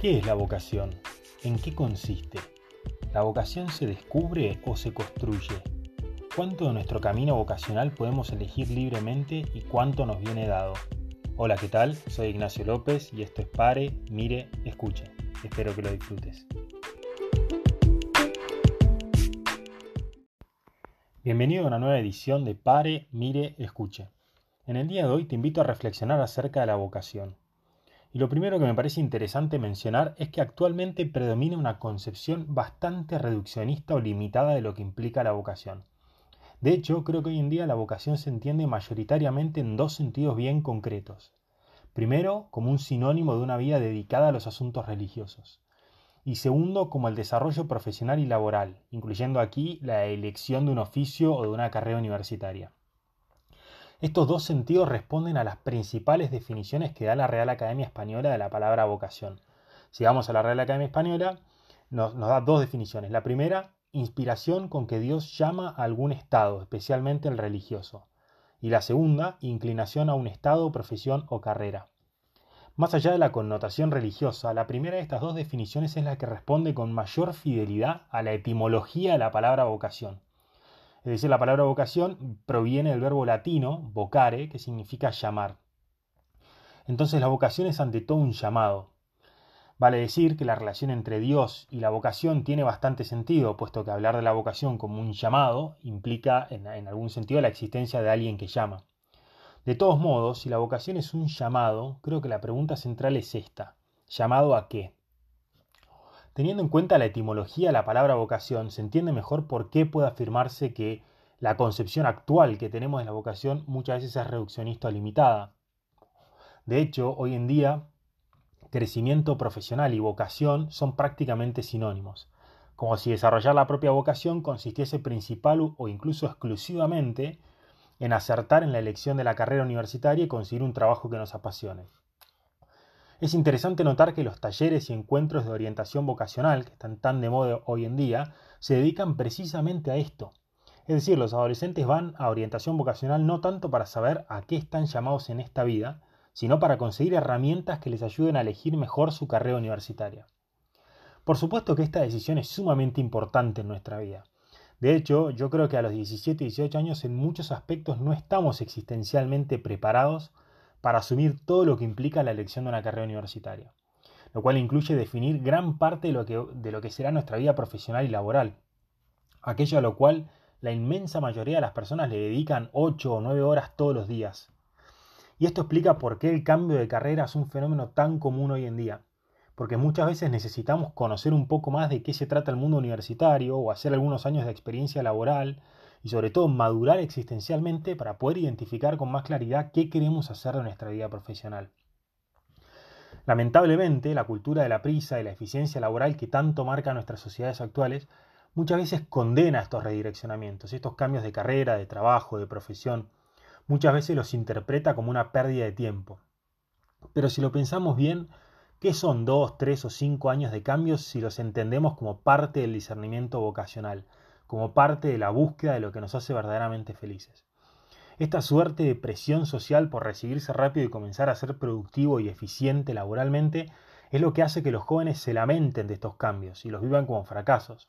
¿Qué es la vocación? ¿En qué consiste? ¿La vocación se descubre o se construye? ¿Cuánto de nuestro camino vocacional podemos elegir libremente y cuánto nos viene dado? Hola, ¿qué tal? Soy Ignacio López y esto es Pare, Mire, Escuche. Espero que lo disfrutes. Bienvenido a una nueva edición de Pare, Mire, Escuche. En el día de hoy te invito a reflexionar acerca de la vocación. Y lo primero que me parece interesante mencionar es que actualmente predomina una concepción bastante reduccionista o limitada de lo que implica la vocación. De hecho, creo que hoy en día la vocación se entiende mayoritariamente en dos sentidos bien concretos. Primero, como un sinónimo de una vida dedicada a los asuntos religiosos. Y segundo, como el desarrollo profesional y laboral, incluyendo aquí la elección de un oficio o de una carrera universitaria. Estos dos sentidos responden a las principales definiciones que da la Real Academia Española de la palabra vocación. Si vamos a la Real Academia Española, nos, da dos definiciones. La primera, inspiración con que Dios llama a algún estado, especialmente el religioso. Y la segunda, inclinación a un estado, profesión o carrera. Más allá de la connotación religiosa, la primera de estas dos definiciones es la que responde con mayor fidelidad a la etimología de la palabra vocación. Es decir, la palabra vocación proviene del verbo latino vocare, que significa llamar. Entonces la vocación es ante todo un llamado. Vale decir que la relación entre Dios y la vocación tiene bastante sentido, puesto que hablar de la vocación como un llamado implica en, algún sentido la existencia de alguien que llama. De todos modos, si la vocación es un llamado, creo que la pregunta central es esta. ¿Llamado a qué? Teniendo en cuenta la etimología de la palabra vocación, se entiende mejor por qué puede afirmarse que la concepción actual que tenemos de la vocación muchas veces es reduccionista o limitada. De hecho, hoy en día, crecimiento profesional y vocación son prácticamente sinónimos, como si desarrollar la propia vocación consistiese principal o incluso exclusivamente en acertar en la elección de la carrera universitaria y conseguir un trabajo que nos apasione. Es interesante notar que los talleres y encuentros de orientación vocacional, que están tan de moda hoy en día, se dedican precisamente a esto. Es decir, los adolescentes van a orientación vocacional no tanto para saber a qué están llamados en esta vida, sino para conseguir herramientas que les ayuden a elegir mejor su carrera universitaria. Por supuesto que esta decisión es sumamente importante en nuestra vida. De hecho, yo creo que a los 17 y 18 años en muchos aspectos no estamos existencialmente preparados para asumir todo lo que implica la elección de una carrera universitaria, lo cual incluye definir gran parte de lo que, será nuestra vida profesional y laboral, aquello a lo cual la inmensa mayoría de las personas le dedican 8 o 9 horas todos los días. Y esto explica por qué el cambio de carrera es un fenómeno tan común hoy en día, porque muchas veces necesitamos conocer un poco más de qué se trata el mundo universitario o hacer algunos años de experiencia laboral y sobre todo madurar existencialmente para poder identificar con más claridad qué queremos hacer de nuestra vida profesional. Lamentablemente, la cultura de la prisa y la eficiencia laboral que tanto marca nuestras sociedades actuales muchas veces condena estos redireccionamientos, estos cambios de carrera, de trabajo, de profesión. Muchas veces los interpreta como una pérdida de tiempo. Pero si lo pensamos bien, ¿qué son dos, tres o cinco años de cambios si los entendemos como parte del discernimiento vocacional? Como parte de la búsqueda de lo que nos hace verdaderamente felices. Esta suerte de presión social por recibirse rápido y comenzar a ser productivo y eficiente laboralmente es lo que hace que los jóvenes se lamenten de estos cambios y los vivan como fracasos.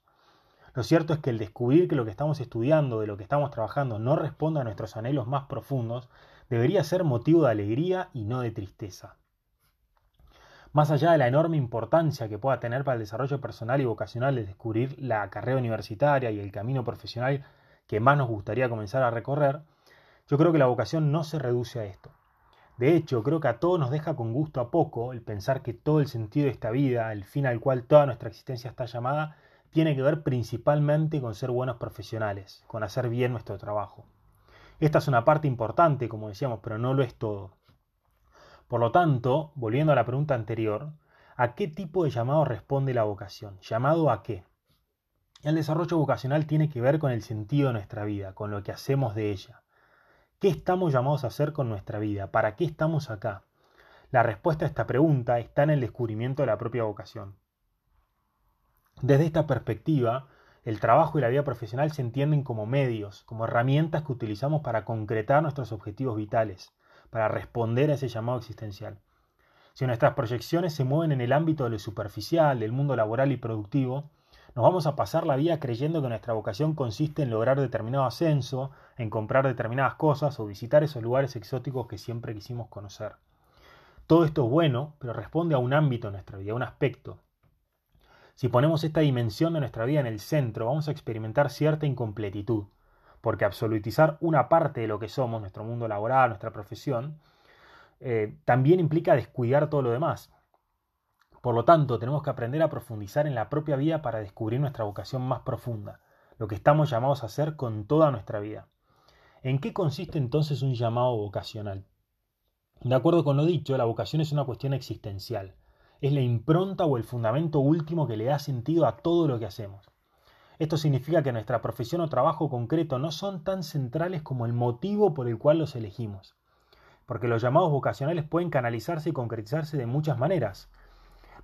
Lo cierto es que el descubrir que lo que estamos estudiando, de lo que estamos trabajando, no responde a nuestros anhelos más profundos, debería ser motivo de alegría y no de tristeza. Más allá de la enorme importancia que pueda tener para el desarrollo personal y vocacional el descubrir la carrera universitaria y el camino profesional que más nos gustaría comenzar a recorrer, yo creo que la vocación no se reduce a esto. De hecho, creo que a todos nos deja con gusto a poco el pensar que todo el sentido de esta vida, el fin al cual toda nuestra existencia está llamada, tiene que ver principalmente con ser buenos profesionales, con hacer bien nuestro trabajo. Esta es una parte importante, como decíamos, pero no lo es todo. Por lo tanto, volviendo a la pregunta anterior, ¿a qué tipo de llamado responde la vocación? ¿Llamado a qué? El desarrollo vocacional tiene que ver con el sentido de nuestra vida, con lo que hacemos de ella. ¿Qué estamos llamados a hacer con nuestra vida? ¿Para qué estamos acá? La respuesta a esta pregunta está en el descubrimiento de la propia vocación. Desde esta perspectiva, el trabajo y la vida profesional se entienden como medios, como herramientas que utilizamos para concretar nuestros objetivos vitales, para responder a ese llamado existencial. Si nuestras proyecciones se mueven en el ámbito de lo superficial, del mundo laboral y productivo, nos vamos a pasar la vida creyendo que nuestra vocación consiste en lograr determinado ascenso, en comprar determinadas cosas o visitar esos lugares exóticos que siempre quisimos conocer. Todo esto es bueno, pero responde a un ámbito de nuestra vida, a un aspecto. Si ponemos esta dimensión de nuestra vida en el centro, vamos a experimentar cierta incompletitud, porque absolutizar una parte de lo que somos, nuestro mundo laboral, nuestra profesión, eh, también implica descuidar todo lo demás. Por lo tanto, tenemos que aprender a profundizar en la propia vida para descubrir nuestra vocación más profunda, lo que estamos llamados a hacer con toda nuestra vida. ¿En qué consiste entonces un llamado vocacional? De acuerdo con lo dicho, la vocación es una cuestión existencial. Es la impronta o el fundamento último que le da sentido a todo lo que hacemos. Esto significa que nuestra profesión o trabajo concreto no son tan centrales como el motivo por el cual los elegimos. Porque los llamados vocacionales pueden canalizarse y concretizarse de muchas maneras.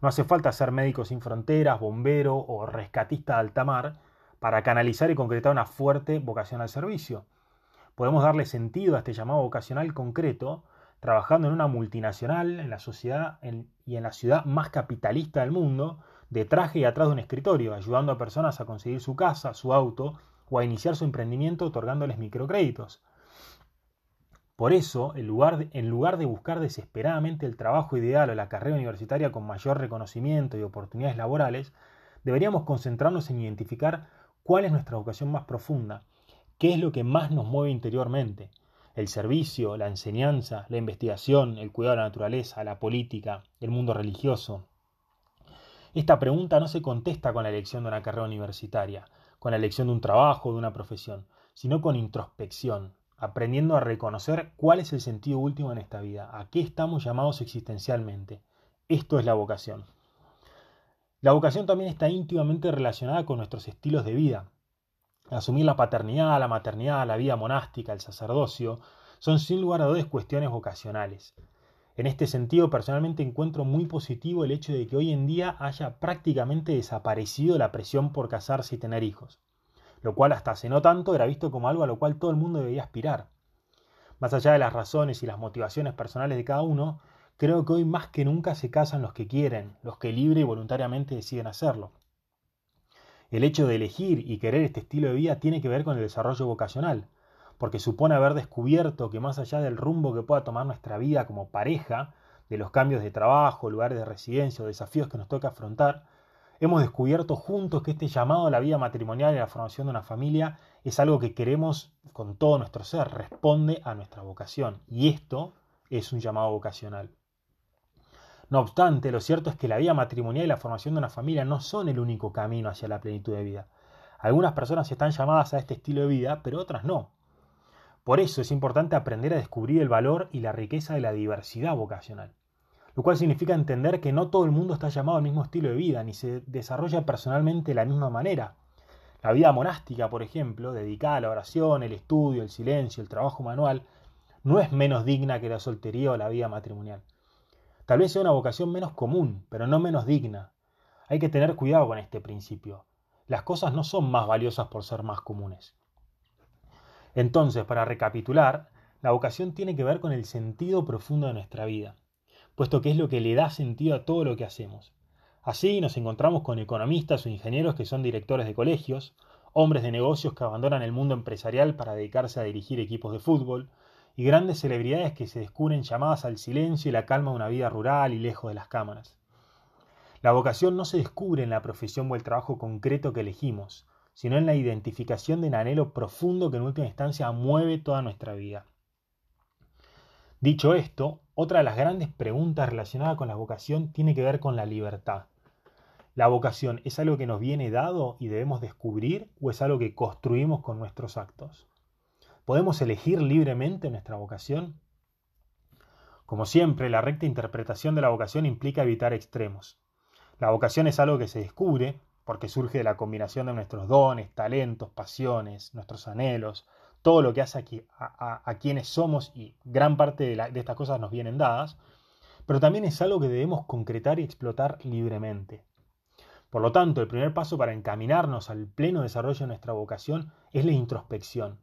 No hace falta ser médico sin fronteras, bombero o rescatista de alta mar para canalizar y concretar una fuerte vocación al servicio. Podemos darle sentido a este llamado vocacional concreto trabajando en una multinacional en la sociedad y en la ciudad más capitalista del mundo, de traje y atrás de un escritorio, ayudando a personas a conseguir su casa, su auto o a iniciar su emprendimiento otorgándoles microcréditos. Por eso, en lugar, de, en lugar de buscar desesperadamente el trabajo ideal o la carrera universitaria con mayor reconocimiento y oportunidades laborales, deberíamos concentrarnos en identificar cuál es nuestra vocación más profunda, qué es lo que más nos mueve interiormente. El servicio, la enseñanza, la investigación, el cuidado de la naturaleza, la política, el mundo religioso. Esta pregunta no se contesta con la elección de una carrera universitaria, con la elección de un trabajo o de una profesión, sino con introspección, aprendiendo a reconocer cuál es el sentido último en esta vida, a qué estamos llamados existencialmente. Esto es la vocación. La vocación también está íntimamente relacionada con nuestros estilos de vida. Asumir la paternidad, la maternidad, la vida monástica, el sacerdocio, son sin lugar a dudas cuestiones vocacionales. En este sentido, personalmente encuentro muy positivo el hecho de que hoy en día haya prácticamente desaparecido la presión por casarse y tener hijos lo cual hasta hace no tanto era visto como algo a lo cual todo el mundo debía aspirar. Más allá de las razones y las motivaciones personales de cada uno, creo que hoy más que nunca se casan los que quieren, los que libre y voluntariamente deciden hacerlo. El hecho de elegir y querer este estilo de vida tiene que ver con el desarrollo vocacional, porque supone haber descubierto que más allá del rumbo que pueda tomar nuestra vida como pareja, de los cambios de trabajo, lugares de residencia o desafíos que nos toca afrontar, hemos descubierto juntos que este llamado a la vida matrimonial y a la formación de una familia es algo que queremos con todo nuestro ser, responde a nuestra vocación. Y esto es un llamado vocacional. No obstante, lo cierto es que la vida matrimonial y la formación de una familia no son el único camino hacia la plenitud de vida. Algunas personas están llamadas a este estilo de vida, pero otras no. Por eso es importante aprender a descubrir el valor y la riqueza de la diversidad vocacional lo cual significa entender que no todo el mundo está llamado al mismo estilo de vida, ni se desarrolla personalmente de la misma manera. La vida monástica, por ejemplo, dedicada a la oración, el estudio, el silencio, el trabajo manual, no es menos digna que la soltería o la vida matrimonial. Tal vez sea una vocación menos común, pero no menos digna. Hay que tener cuidado con este principio. Las cosas no son más valiosas por ser más comunes. Entonces, para recapitular, la vocación tiene que ver con el sentido profundo de nuestra vida puesto que es lo que le da sentido a todo lo que hacemos. Así nos encontramos con economistas o ingenieros que son directores de colegios, hombres de negocios que abandonan el mundo empresarial para dedicarse a dirigir equipos de fútbol, y grandes celebridades que se descubren llamadas al silencio y la calma de una vida rural y lejos de las cámaras. La vocación no se descubre en la profesión o el trabajo concreto que elegimos, sino en la identificación de un anhelo profundo que en última instancia mueve toda nuestra vida. Dicho esto, otra de las grandes preguntas relacionadas con la vocación tiene que ver con la libertad. ¿La vocación es algo que nos viene dado y debemos descubrir o es algo que construimos con nuestros actos? ¿Podemos elegir libremente nuestra vocación? Como siempre, la recta interpretación de la vocación implica evitar extremos. La vocación es algo que se descubre porque surge de la combinación de nuestros dones, talentos, pasiones, nuestros anhelos, todo lo que hace aquí, a, quienes somos y gran parte de, de estas cosas nos vienen dadas, pero también es algo que debemos concretar y explotar libremente. Por lo tanto, el primer paso para encaminarnos al pleno desarrollo de nuestra vocación es la introspección,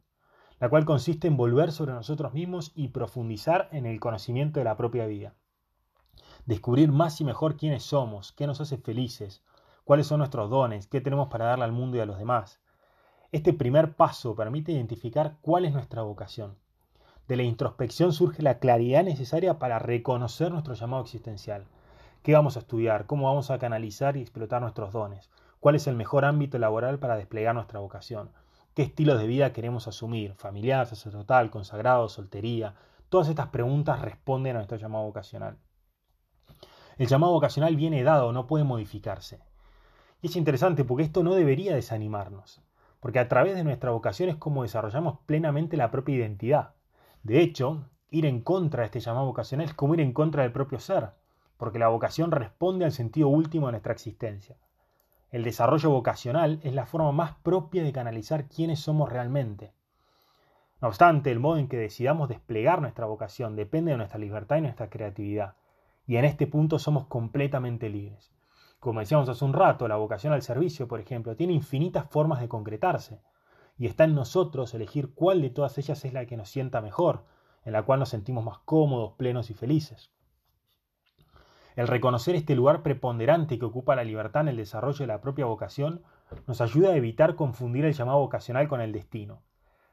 la cual consiste en volver sobre nosotros mismos y profundizar en el conocimiento de la propia vida. descubrir más y mejor quiénes somos, qué nos hace felices, cuáles son nuestros dones, qué tenemos para darle al mundo y a los demás. Este primer paso permite identificar cuál es nuestra vocación. De la introspección surge la claridad necesaria para reconocer nuestro llamado existencial. ¿Qué vamos a estudiar? ¿Cómo vamos a canalizar y explotar nuestros dones? ¿Cuál es el mejor ámbito laboral para desplegar nuestra vocación? ¿Qué estilo de vida queremos asumir? ¿Familiar, sacerdotal, consagrado, soltería? Todas estas preguntas responden a nuestro llamado vocacional. El llamado vocacional viene dado, no puede modificarse. Y es interesante porque esto no debería desanimarnos, porque a través de nuestra vocación es como desarrollamos plenamente la propia identidad. De hecho, ir en contra de este llamado vocacional es como ir en contra del propio ser, porque la vocación responde al sentido último de nuestra existencia. El desarrollo vocacional es la forma más propia de canalizar quiénes somos realmente. No obstante, el modo en que decidamos desplegar nuestra vocación depende de nuestra libertad y nuestra creatividad. Y en este punto somos completamente libres. Como decíamos hace un rato, la vocación al servicio, por ejemplo, tiene infinitas formas de concretarse. Y está en nosotros elegir cuál de todas ellas es la que nos sienta mejor, en la cual nos sentimos más cómodos, plenos y felices. El reconocer este lugar preponderante que ocupa la libertad en el desarrollo de la propia vocación nos ayuda a evitar confundir el llamado vocacional con el destino.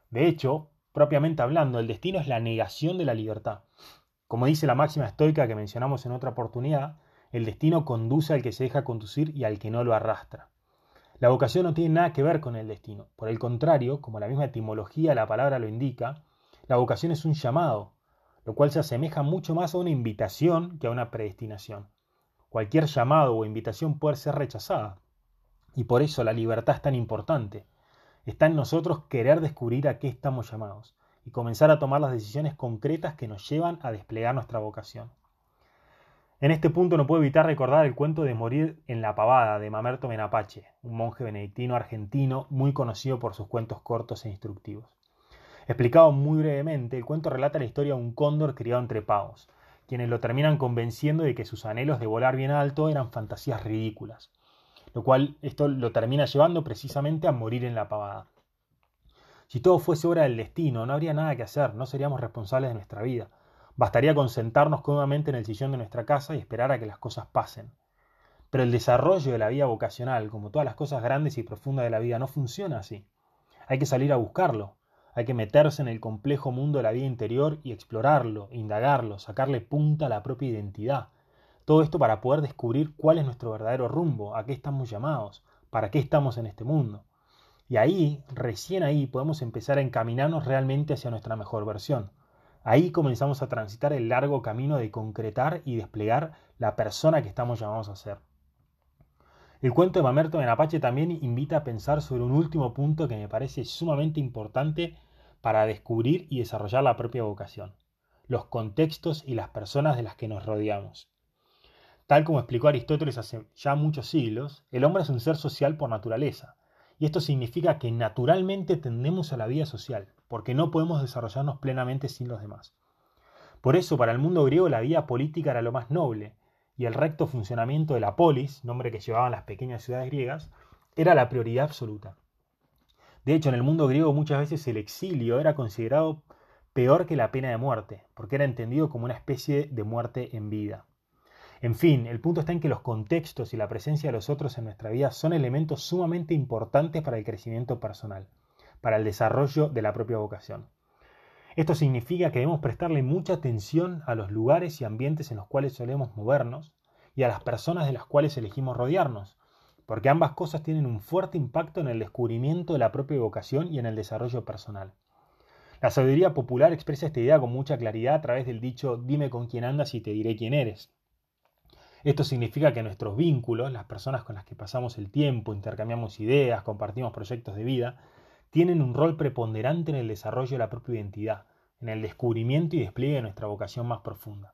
De hecho, propiamente hablando, el destino es la negación de la libertad. Como dice la máxima estoica que mencionamos en otra oportunidad, el destino conduce al que se deja conducir y al que no lo arrastra. La vocación no tiene nada que ver con el destino. Por el contrario, como la misma etimología la palabra lo indica, la vocación es un llamado, lo cual se asemeja mucho más a una invitación que a una predestinación. Cualquier llamado o invitación puede ser rechazada, y por eso la libertad es tan importante. Está en nosotros querer descubrir a qué estamos llamados y comenzar a tomar las decisiones concretas que nos llevan a desplegar nuestra vocación. En este punto no puedo evitar recordar el cuento de Morir en la Pavada de Mamerto Menapache, un monje benedictino argentino muy conocido por sus cuentos cortos e instructivos. Explicado muy brevemente, el cuento relata la historia de un cóndor criado entre pavos, quienes lo terminan convenciendo de que sus anhelos de volar bien alto eran fantasías ridículas, lo cual esto lo termina llevando precisamente a morir en la pavada. Si todo fuese obra del destino, no habría nada que hacer, no seríamos responsables de nuestra vida. Bastaría con sentarnos cómodamente en el sillón de nuestra casa y esperar a que las cosas pasen. Pero el desarrollo de la vida vocacional, como todas las cosas grandes y profundas de la vida, no funciona así. Hay que salir a buscarlo, hay que meterse en el complejo mundo de la vida interior y explorarlo, indagarlo, sacarle punta a la propia identidad. Todo esto para poder descubrir cuál es nuestro verdadero rumbo, a qué estamos llamados, para qué estamos en este mundo. Y ahí, recién ahí, podemos empezar a encaminarnos realmente hacia nuestra mejor versión. Ahí comenzamos a transitar el largo camino de concretar y desplegar la persona que estamos llamados a ser. El cuento de Mamerto en Apache también invita a pensar sobre un último punto que me parece sumamente importante para descubrir y desarrollar la propia vocación, los contextos y las personas de las que nos rodeamos. Tal como explicó Aristóteles hace ya muchos siglos, el hombre es un ser social por naturaleza, y esto significa que naturalmente tendemos a la vida social, porque no podemos desarrollarnos plenamente sin los demás. Por eso, para el mundo griego la vida política era lo más noble, y el recto funcionamiento de la polis, nombre que llevaban las pequeñas ciudades griegas, era la prioridad absoluta. De hecho, en el mundo griego muchas veces el exilio era considerado peor que la pena de muerte, porque era entendido como una especie de muerte en vida. En fin, el punto está en que los contextos y la presencia de los otros en nuestra vida son elementos sumamente importantes para el crecimiento personal, para el desarrollo de la propia vocación. Esto significa que debemos prestarle mucha atención a los lugares y ambientes en los cuales solemos movernos y a las personas de las cuales elegimos rodearnos, porque ambas cosas tienen un fuerte impacto en el descubrimiento de la propia vocación y en el desarrollo personal. La sabiduría popular expresa esta idea con mucha claridad a través del dicho dime con quién andas y te diré quién eres. Esto significa que nuestros vínculos, las personas con las que pasamos el tiempo, intercambiamos ideas, compartimos proyectos de vida, tienen un rol preponderante en el desarrollo de la propia identidad, en el descubrimiento y despliegue de nuestra vocación más profunda.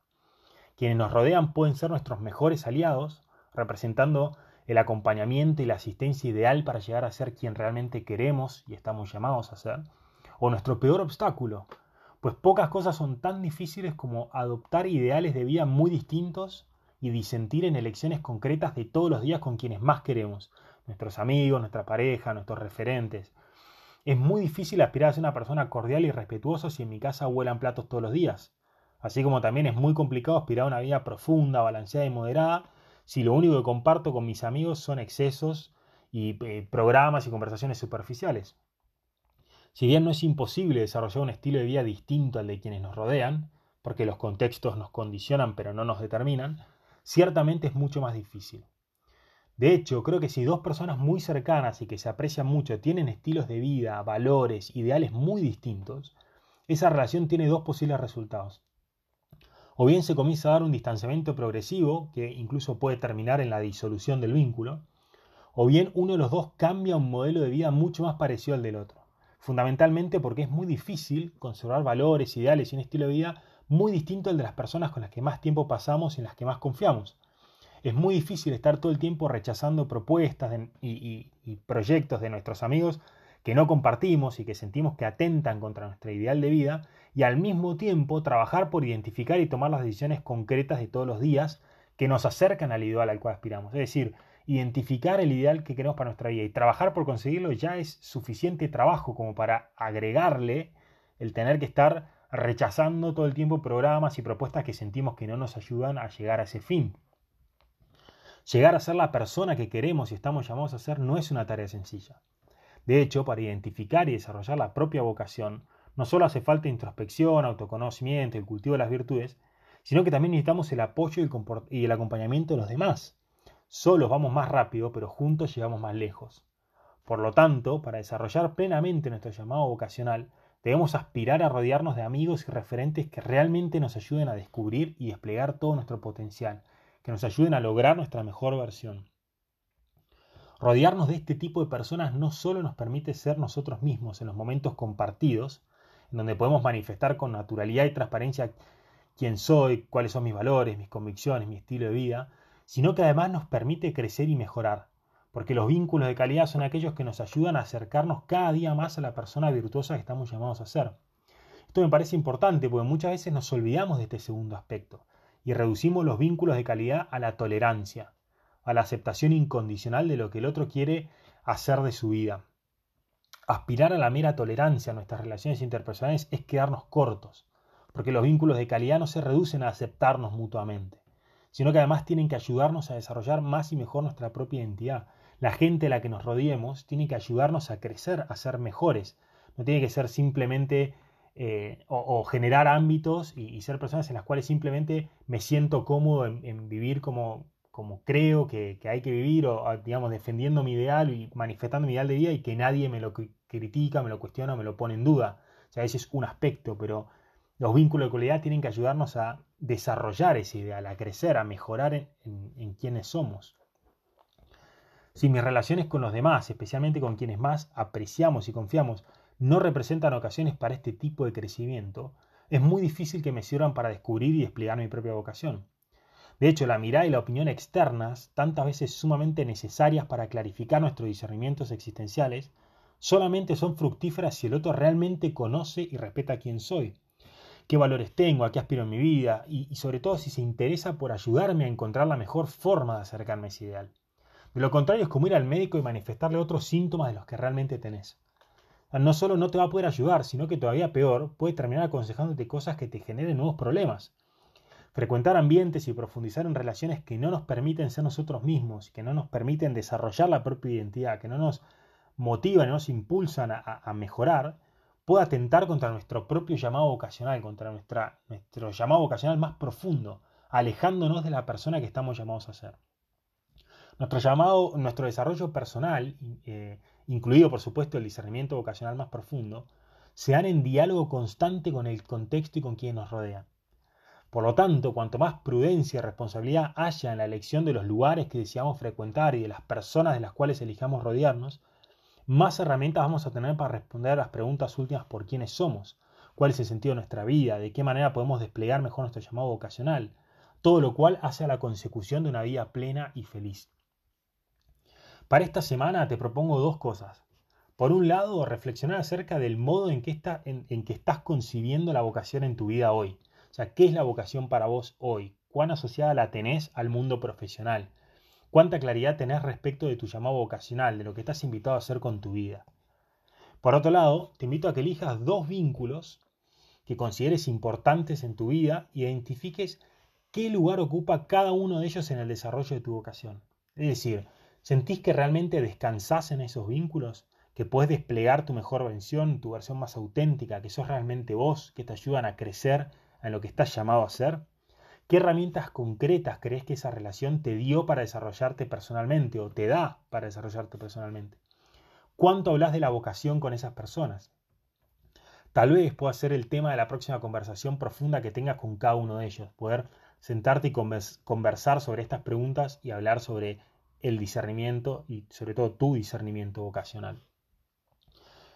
Quienes nos rodean pueden ser nuestros mejores aliados, representando el acompañamiento y la asistencia ideal para llegar a ser quien realmente queremos y estamos llamados a ser, o nuestro peor obstáculo, pues pocas cosas son tan difíciles como adoptar ideales de vida muy distintos y disentir en elecciones concretas de todos los días con quienes más queremos, nuestros amigos, nuestra pareja, nuestros referentes, es muy difícil aspirar a ser una persona cordial y respetuosa si en mi casa huelan platos todos los días. Así como también es muy complicado aspirar a una vida profunda, balanceada y moderada si lo único que comparto con mis amigos son excesos y eh, programas y conversaciones superficiales. Si bien no es imposible desarrollar un estilo de vida distinto al de quienes nos rodean, porque los contextos nos condicionan pero no nos determinan, ciertamente es mucho más difícil. De hecho, creo que si dos personas muy cercanas y que se aprecian mucho tienen estilos de vida, valores, ideales muy distintos, esa relación tiene dos posibles resultados. O bien se comienza a dar un distanciamiento progresivo, que incluso puede terminar en la disolución del vínculo, o bien uno de los dos cambia un modelo de vida mucho más parecido al del otro. Fundamentalmente porque es muy difícil conservar valores, ideales y un estilo de vida muy distinto al de las personas con las que más tiempo pasamos y en las que más confiamos. Es muy difícil estar todo el tiempo rechazando propuestas y, proyectos de nuestros amigos que no compartimos y que sentimos que atentan contra nuestro ideal de vida y al mismo tiempo trabajar por identificar y tomar las decisiones concretas de todos los días que nos acercan al ideal al cual aspiramos. Es decir, identificar el ideal que queremos para nuestra vida y trabajar por conseguirlo ya es suficiente trabajo como para agregarle el tener que estar rechazando todo el tiempo programas y propuestas que sentimos que no nos ayudan a llegar a ese fin. Llegar a ser la persona que queremos y estamos llamados a ser no es una tarea sencilla. De hecho, para identificar y desarrollar la propia vocación, no solo hace falta introspección, autoconocimiento y el cultivo de las virtudes, sino que también necesitamos el apoyo y el acompañamiento de los demás. Solos vamos más rápido, pero juntos llegamos más lejos. Por lo tanto, para desarrollar plenamente nuestro llamado vocacional, debemos aspirar a rodearnos de amigos y referentes que realmente nos ayuden a descubrir y desplegar todo nuestro potencial, que nos ayuden a lograr nuestra mejor versión. Rodearnos de este tipo de personas no solo nos permite ser nosotros mismos en los momentos compartidos, en donde podemos manifestar con naturalidad y transparencia quién soy, cuáles son mis valores, mis convicciones, mi estilo de vida, sino que además nos permite crecer y mejorar, porque los vínculos de calidad son aquellos que nos ayudan a acercarnos cada día más a la persona virtuosa que estamos llamados a ser. Esto me parece importante porque muchas veces nos olvidamos de este segundo aspecto y reducimos los vínculos de calidad a la tolerancia, a la aceptación incondicional de lo que el otro quiere hacer de su vida. Aspirar a la mera tolerancia en nuestras relaciones interpersonales es quedarnos cortos, porque los vínculos de calidad no se reducen a aceptarnos mutuamente, sino que además tienen que ayudarnos a desarrollar más y mejor nuestra propia identidad. La gente a la que nos rodeemos tiene que ayudarnos a crecer, a ser mejores. No tiene que ser simplemente eh, o, generar ámbitos y, ser personas en las cuales simplemente me siento cómodo en, vivir como, como creo que, hay que vivir o digamos defendiendo mi ideal y manifestando mi ideal de vida y que nadie me lo critica, me lo cuestiona, me lo pone en duda. O sea, ese es un aspecto, pero los vínculos de cualidad tienen que ayudarnos a desarrollar ese ideal, a crecer, a mejorar en quienes somos. Si mis relaciones con los demás, especialmente con quienes más apreciamos y confiamos, no representan ocasiones para este tipo de crecimiento, es muy difícil que me sirvan para descubrir y desplegar mi propia vocación. De hecho, la mirada y la opinión externas, tantas veces sumamente necesarias para clarificar nuestros discernimientos existenciales, solamente son fructíferas si el otro realmente conoce y respeta quién soy, qué valores tengo, a qué aspiro en mi vida y, sobre todo si se interesa por ayudarme a encontrar la mejor forma de acercarme a ese ideal. De lo contrario es como ir al médico y manifestarle otros síntomas de los que realmente tenés no solo no te va a poder ayudar, sino que todavía peor, puede terminar aconsejándote cosas que te generen nuevos problemas. Frecuentar ambientes y profundizar en relaciones que no nos permiten ser nosotros mismos, que no nos permiten desarrollar la propia identidad, que no nos motivan, no nos impulsan a, mejorar, puede atentar contra nuestro propio llamado vocacional, contra nuestra, nuestro llamado vocacional más profundo, alejándonos de la persona que estamos llamados a ser. Nuestro llamado, nuestro desarrollo personal eh, incluido por supuesto el discernimiento vocacional más profundo, se dan en diálogo constante con el contexto y con quienes nos rodean. Por lo tanto, cuanto más prudencia y responsabilidad haya en la elección de los lugares que deseamos frecuentar y de las personas de las cuales elijamos rodearnos, más herramientas vamos a tener para responder a las preguntas últimas por quiénes somos, cuál es el sentido de nuestra vida, de qué manera podemos desplegar mejor nuestro llamado vocacional, todo lo cual hace a la consecución de una vida plena y feliz. Para esta semana te propongo dos cosas. Por un lado, reflexionar acerca del modo en que, estás concibiendo la vocación en tu vida hoy. O sea, ¿qué es la vocación para vos hoy? ¿Cuán asociada la tenés al mundo profesional? ¿Cuánta claridad tenés respecto de tu llamado vocacional, de lo que estás invitado a hacer con tu vida? Por otro lado, te invito a que elijas dos vínculos que consideres importantes en tu vida y identifiques qué lugar ocupa cada uno de ellos en el desarrollo de tu vocación. Es decir, ¿sentís que realmente descansás en esos vínculos? ¿Que puedes desplegar tu mejor versión, tu versión más auténtica, que sos realmente vos, que te ayudan a crecer en lo que estás llamado a ser? ¿Qué herramientas concretas crees que esa relación te dio para desarrollarte personalmente o te da para desarrollarte personalmente? ¿Cuánto hablas de la vocación con esas personas? Tal vez pueda ser el tema de la próxima conversación profunda que tengas con cada uno de ellos, poder sentarte y conversar sobre estas preguntas y hablar sobre el discernimiento y sobre todo tu discernimiento vocacional.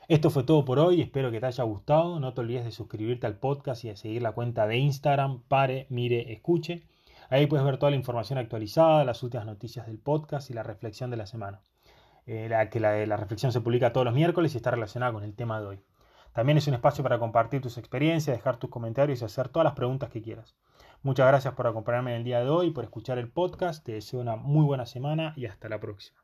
Esto fue todo por hoy, espero que te haya gustado, no te olvides de suscribirte al podcast y de seguir la cuenta de Instagram, pare, mire, escuche. Ahí puedes ver toda la información actualizada, las últimas noticias del podcast y la reflexión de la semana. Eh, la, que la, la reflexión se publica todos los miércoles y está relacionada con el tema de hoy. También es un espacio para compartir tus experiencias, dejar tus comentarios y hacer todas las preguntas que quieras. Muchas gracias por acompañarme en el día de hoy, por escuchar el podcast. Te deseo una muy buena semana y hasta la próxima.